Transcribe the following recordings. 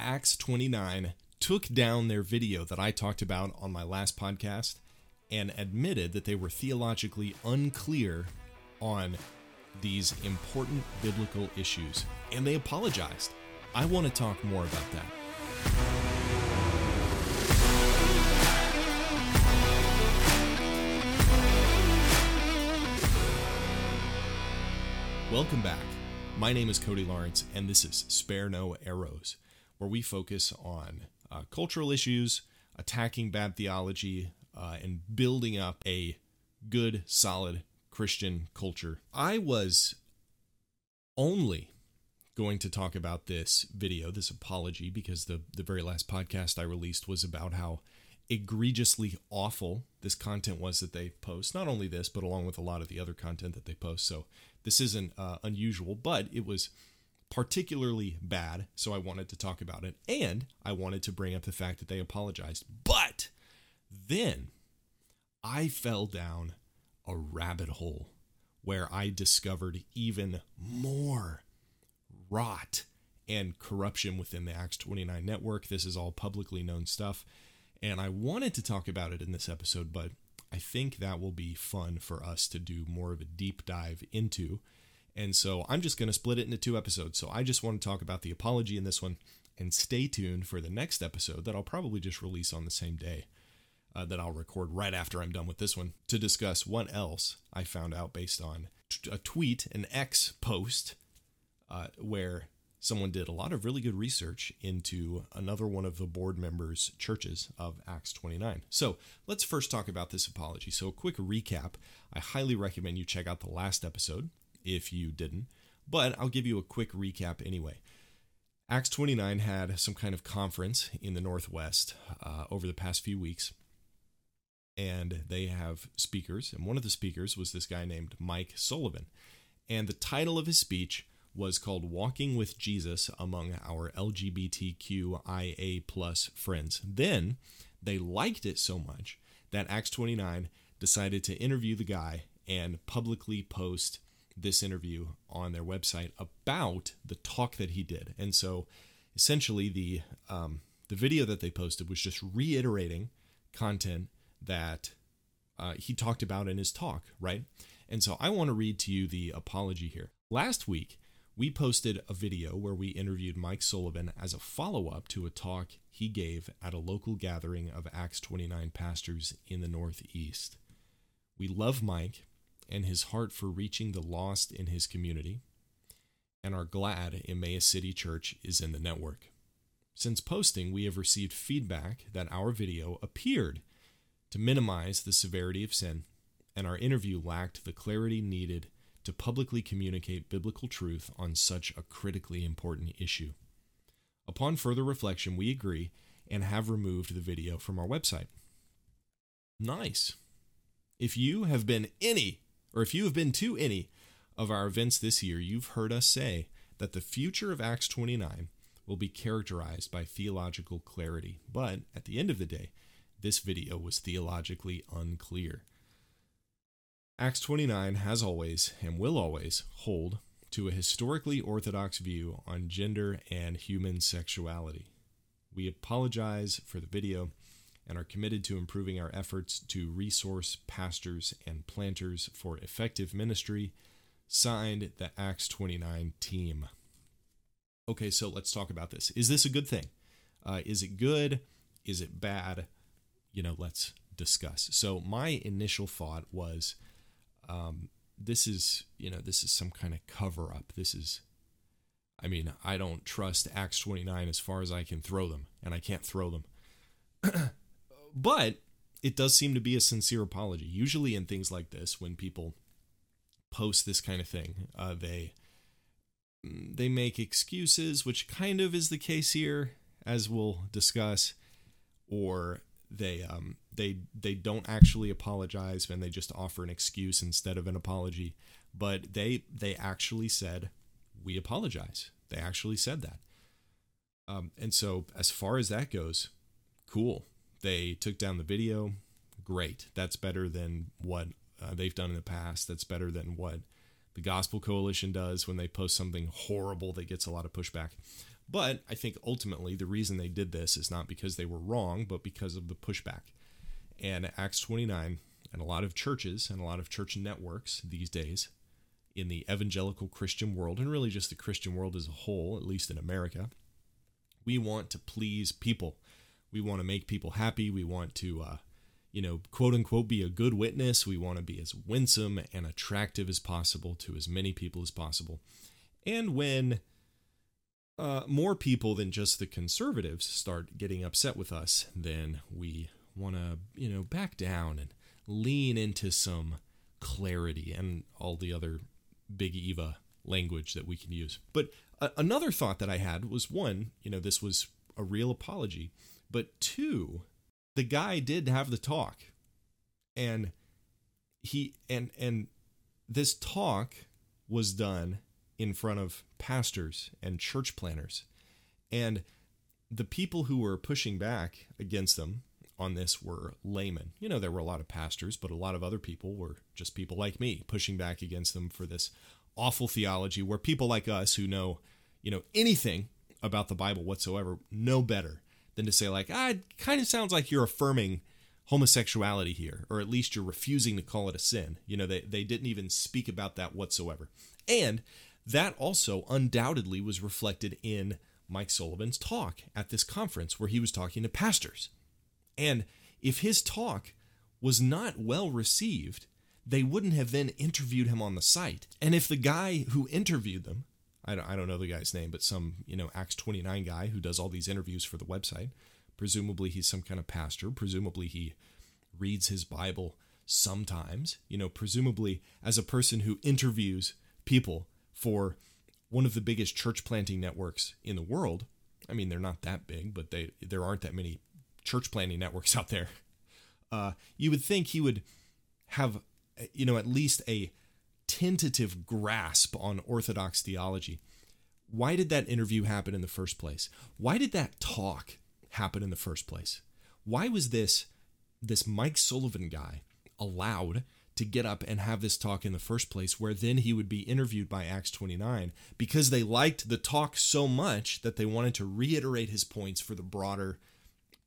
Acts 29 took down their video that I talked about on my last podcast and admitted that they were theologically unclear on these important biblical issues. And they apologized. I want to talk more about that. Welcome back. My name is Cody Lawrence, and this is Spare No Arrows, where we focus on uh, cultural issues, attacking bad theology, uh, and building up a good, solid Christian culture. I was only going to talk about this video, this apology, because the, the very last podcast I released was about how egregiously awful this content was that they post. Not only this, but along with a lot of the other content that they post. So this isn't uh, unusual, but it was particularly bad, so I wanted to talk about it. And I wanted to bring up the fact that they apologized. But then I fell down a rabbit hole where I discovered even more rot and corruption within the Acts 29 network. This is all publicly known stuff. And I wanted to talk about it in this episode, but I think that will be fun for us to do more of a deep dive into. And so I'm just going to split it into two episodes. So I just want to talk about the apology in this one and stay tuned for the next episode that I'll probably just release on the same day uh, that I'll record right after I'm done with this one to discuss what else I found out based on a tweet, an X post, uh, where someone did a lot of really good research into another one of the board members' churches of Acts 29. So let's first talk about this apology. So, a quick recap I highly recommend you check out the last episode if you didn't, but I'll give you a quick recap anyway. Acts 29 had some kind of conference in the Northwest uh, over the past few weeks, and they have speakers, and one of the speakers was this guy named Mike Sullivan. And the title of his speech was called Walking with Jesus Among Our LGBTQIA plus friends. Then they liked it so much that Acts 29 decided to interview the guy and publicly post this interview on their website about the talk that he did. And so essentially the um, the video that they posted was just reiterating content that uh, he talked about in his talk, right? And so I want to read to you the apology here. Last week, we posted a video where we interviewed Mike Sullivan as a follow up to a talk he gave at a local gathering of Acts 29 pastors in the Northeast. We love Mike and his heart for reaching the lost in his community, and are glad Emmaus City Church is in the network. Since posting, we have received feedback that our video appeared to minimize the severity of sin, and our interview lacked the clarity needed to publicly communicate biblical truth on such a critically important issue. Upon further reflection, we agree and have removed the video from our website. Nice. If you have been any, or if you have been to any of our events this year, you've heard us say that the future of Acts 29 will be characterized by theological clarity. But at the end of the day, this video was theologically unclear. Acts 29 has always and will always hold to a historically orthodox view on gender and human sexuality. We apologize for the video and are committed to improving our efforts to resource pastors and planters for effective ministry. Signed, the Acts 29 team. Okay, so let's talk about this. Is this a good thing? Uh, is it good? Is it bad? You know, let's discuss. So, my initial thought was um, this is you know this is some kind of cover up this is i mean i don't trust acts 29 as far as i can throw them and i can't throw them but it does seem to be a sincere apology. Usually in things like this when people post this kind of thing uh, they they make excuses which kind of is the case here as we'll discuss or they um, they they don't actually apologize and they just offer an excuse instead of an apology but they they actually said we apologize. They actually said that. Um, and so as far as that goes cool they took down the video great that's better than what uh, they've done in the past that's better than what the gospel coalition does when they post something horrible that gets a lot of pushback But I think ultimately the reason they did this is not because they were wrong, but because of the pushback. And Acts 29 and a lot of churches and a lot of church networks these days in the evangelical Christian world, and really just the Christian world as a whole, at least in America, we want to please people. We want to make people happy. We want to, uh, you know, quote unquote, be a good witness. We want to be as winsome and attractive as possible to as many people as possible. And when uh, more people than just the conservatives start getting upset with us, then we want to, you know, back down and lean into some clarity and all the other big Eva language that we can use. But uh, another thought that I had was one, you know, this was a real apology, but two, the guy did have the talk. And he and and this talk was done in front of pastors and church planners. And the people who were pushing back against them on this were laymen. You know, there were a lot of pastors, but a lot of other people were just people like me pushing back against them for this awful theology where people like us who know, you know, anything about the Bible whatsoever know better than to say like, ah, it kind of sounds like you're affirming homosexuality here, or at least you're refusing to call it a sin. You know, they, they didn't even speak about that whatsoever. And that also undoubtedly was reflected in Mike Sullivan's talk at this conference where he was talking to pastors. And if his talk was not well received, they wouldn't have then interviewed him on the site. And if the guy who interviewed them, I don't, I don't know the guy's name, but some, you know, Acts 29 guy who does all these interviews for the website, presumably he's some kind of pastor, presumably he reads his Bible sometimes, you know, presumably as a person who interviews people for one of the biggest church planting networks in the world. I mean, they're not that big, but they there aren't that many church planting networks out there. Uh, you would think he would have, you know, at least a tentative grasp on Orthodox theology. Why did that interview happen in the first place? Why did that talk happen in the first place? Why was this this Mike Sullivan guy allowed to get up and have this talk in the first place, where then he would be interviewed by Acts 29 because they liked the talk so much that they wanted to reiterate his points for the broader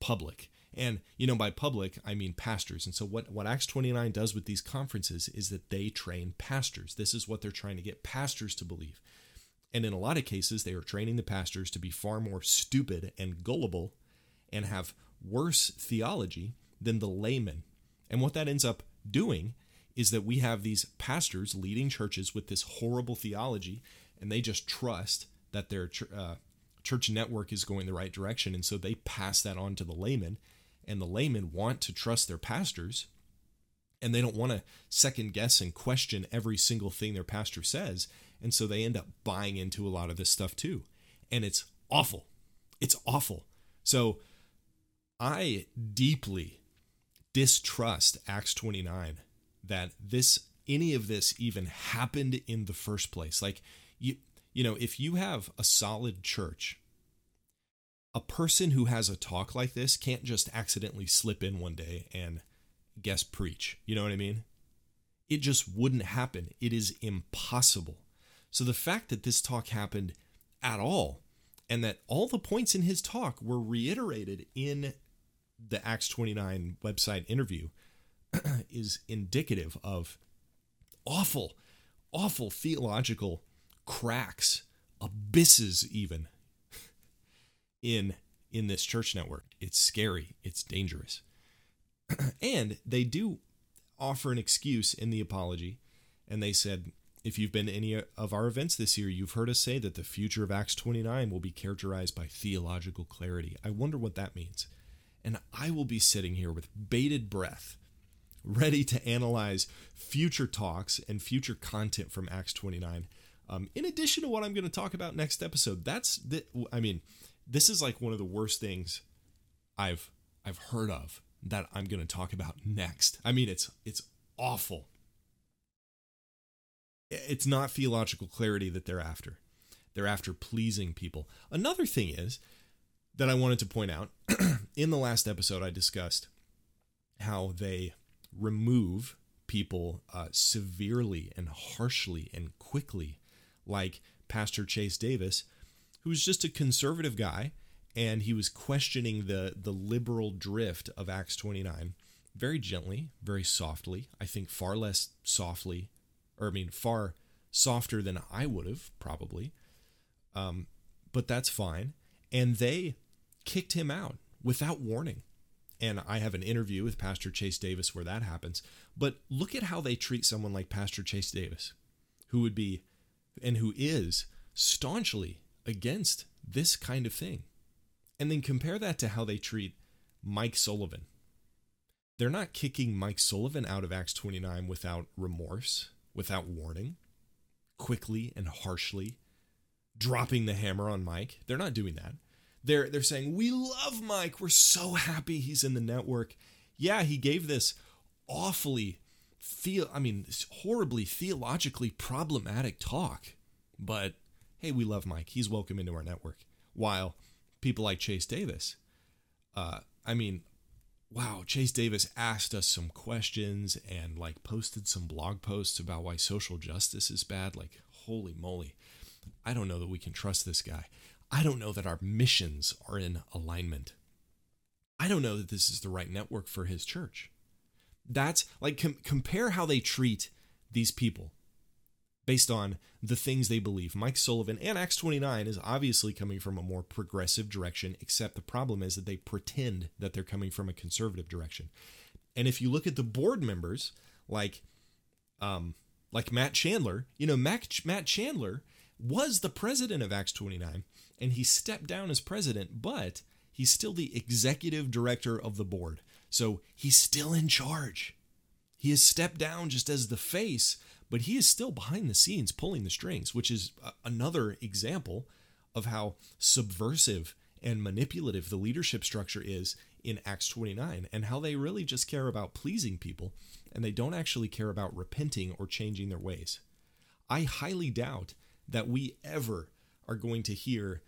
public. And, you know, by public, I mean pastors. And so, what, what Acts 29 does with these conferences is that they train pastors. This is what they're trying to get pastors to believe. And in a lot of cases, they are training the pastors to be far more stupid and gullible and have worse theology than the laymen. And what that ends up doing is that we have these pastors leading churches with this horrible theology, and they just trust that their uh, church network is going the right direction. And so they pass that on to the laymen, and the laymen want to trust their pastors, and they don't want to second guess and question every single thing their pastor says. And so they end up buying into a lot of this stuff too. And it's awful. It's awful. So I deeply distrust Acts 29 that this any of this even happened in the first place. Like you you know, if you have a solid church, a person who has a talk like this can't just accidentally slip in one day and guest preach. You know what I mean? It just wouldn't happen. It is impossible. So the fact that this talk happened at all and that all the points in his talk were reiterated in the Acts 29 website interview is indicative of awful, awful theological cracks, abysses, even in in this church network. It's scary. It's dangerous. and they do offer an excuse in the apology, and they said, if you've been to any of our events this year, you've heard us say that the future of Acts 29 will be characterized by theological clarity. I wonder what that means. And I will be sitting here with bated breath ready to analyze future talks and future content from Acts 29. Um, in addition to what I'm going to talk about next episode, that's the, I mean, this is like one of the worst things I've I've heard of that I'm going to talk about next. I mean, it's it's awful. It's not theological clarity that they're after. They're after pleasing people. Another thing is that I wanted to point out in the last episode I discussed how they remove people uh, severely and harshly and quickly, like Pastor Chase Davis, who was just a conservative guy and he was questioning the the liberal drift of Acts 29 very gently, very softly. I think far less softly, or I mean far softer than I would have probably. Um, but that's fine. And they kicked him out without warning. And I have an interview with Pastor Chase Davis where that happens. But look at how they treat someone like Pastor Chase Davis, who would be and who is staunchly against this kind of thing. And then compare that to how they treat Mike Sullivan. They're not kicking Mike Sullivan out of Acts 29 without remorse, without warning, quickly and harshly, dropping the hammer on Mike. They're not doing that. They're they're saying, "We love Mike. We're so happy he's in the network." Yeah, he gave this awfully feel I mean, horribly theologically problematic talk. But hey, we love Mike. He's welcome into our network. While people like Chase Davis. Uh, I mean, wow, Chase Davis asked us some questions and like posted some blog posts about why social justice is bad. Like, holy moly. I don't know that we can trust this guy. I don't know that our missions are in alignment. I don't know that this is the right network for his church. That's like com- compare how they treat these people based on the things they believe. Mike Sullivan and Acts 29 is obviously coming from a more progressive direction, except the problem is that they pretend that they're coming from a conservative direction. And if you look at the board members, like um, like Matt Chandler, you know, Matt, Matt Chandler was the president of Acts 29, and he stepped down as president, but he's still the executive director of the board. So he's still in charge. He has stepped down just as the face, but he is still behind the scenes pulling the strings, which is another example of how subversive and manipulative the leadership structure is in Acts 29 and how they really just care about pleasing people and they don't actually care about repenting or changing their ways. I highly doubt that we ever are going to hear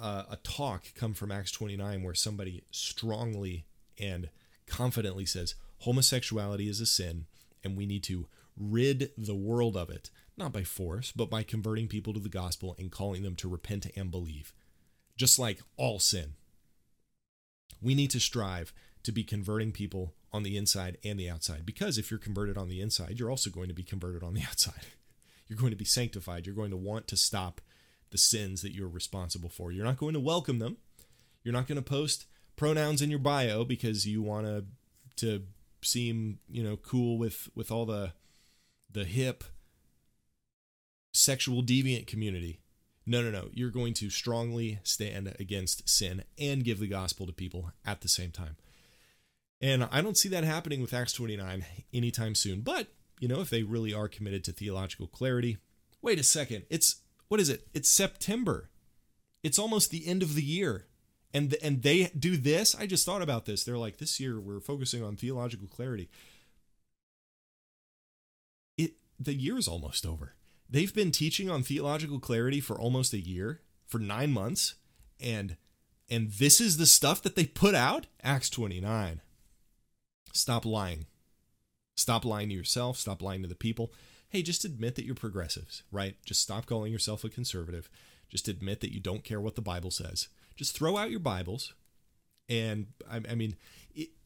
uh, a talk come from Acts 29 where somebody strongly and confidently says homosexuality is a sin and we need to rid the world of it, not by force, but by converting people to the gospel and calling them to repent and believe. Just like all sin. We need to strive to be converting people on the inside and the outside because if you're converted on the inside, you're also going to be converted on the outside. You're going to be sanctified. You're going to want to stop the sins that you're responsible for. You're not going to welcome them. You're not going to post pronouns in your bio because you want to to seem, you know, cool with with all the the hip sexual deviant community. No, no, no. You're going to strongly stand against sin and give the gospel to people at the same time. And I don't see that happening with Acts 29 anytime soon. But, you know, if they really are committed to theological clarity, wait a second. It's, what is it? It's September. It's almost the end of the year. And, and they do this. I just thought about this. They're like, this year we're focusing on theological clarity the year is almost over. They've been teaching on theological clarity for almost a year, for 9 months, and and this is the stuff that they put out? Acts 29. Stop lying. Stop lying to yourself, stop lying to the people. Hey, just admit that you're progressives, right? Just stop calling yourself a conservative. Just admit that you don't care what the Bible says. Just throw out your Bibles. And I, I mean,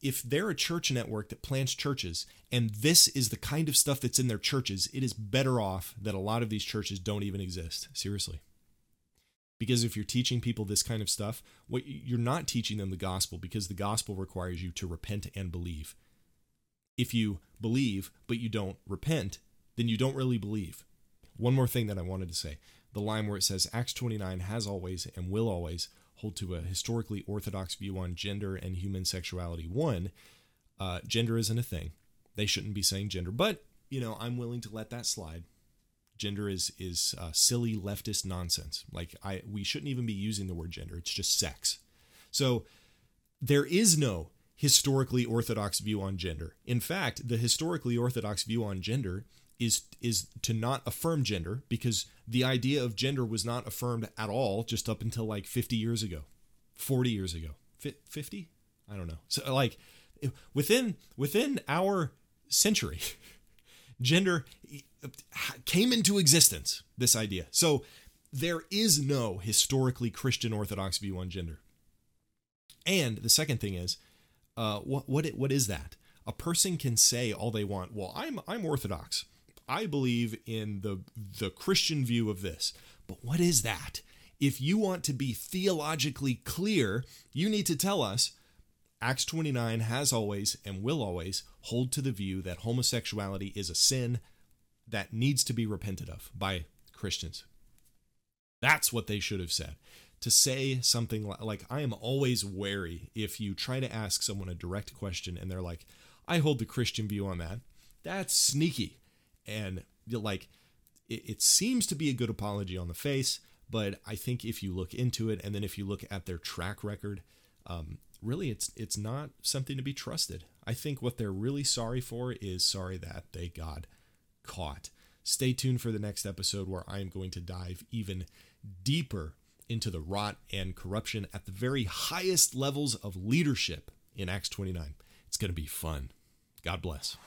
if they're a church network that plants churches and this is the kind of stuff that's in their churches, it is better off that a lot of these churches don't even exist. Seriously. Because if you're teaching people this kind of stuff, what you're not teaching them the gospel because the gospel requires you to repent and believe. If you believe but you don't repent, then you don't really believe. One more thing that I wanted to say. The line where it says Acts 29 has always and will always hold to a historically orthodox view on gender and human sexuality. One, uh, gender isn't a thing. They shouldn't be saying gender, but you know I'm willing to let that slide. Gender is is uh, silly leftist nonsense. Like I, we shouldn't even be using the word gender. It's just sex. So there is no historically orthodox view on gender. In fact, the historically orthodox view on gender is is to not affirm gender because the idea of gender was not affirmed at all just up until like 50 years ago 40 years ago 50 i don't know so like within within our century gender came into existence this idea so there is no historically Christian Orthodox view on gender. And the second thing is, uh, what what what is that? A person can say all they want. Well, I'm I'm Orthodox. I believe in the the Christian view of this. But what is that? If you want to be theologically clear, you need to tell us Acts 29 has always and will always hold to the view that homosexuality is a sin that needs to be repented of by Christians. That's what they should have said. To say something like, I am always wary if you try to ask someone a direct question and they're like, I hold the Christian view on that. That's sneaky. And like, it, it seems to be a good apology on the face, but I think if you look into it and then if you look at their track record, um, really it's it's not something to be trusted. I think what they're really sorry for is sorry that they got caught. Stay tuned for the next episode where I am going to dive even deeper into the rot and corruption at the very highest levels of leadership in Acts 29. It's going to be fun. God bless.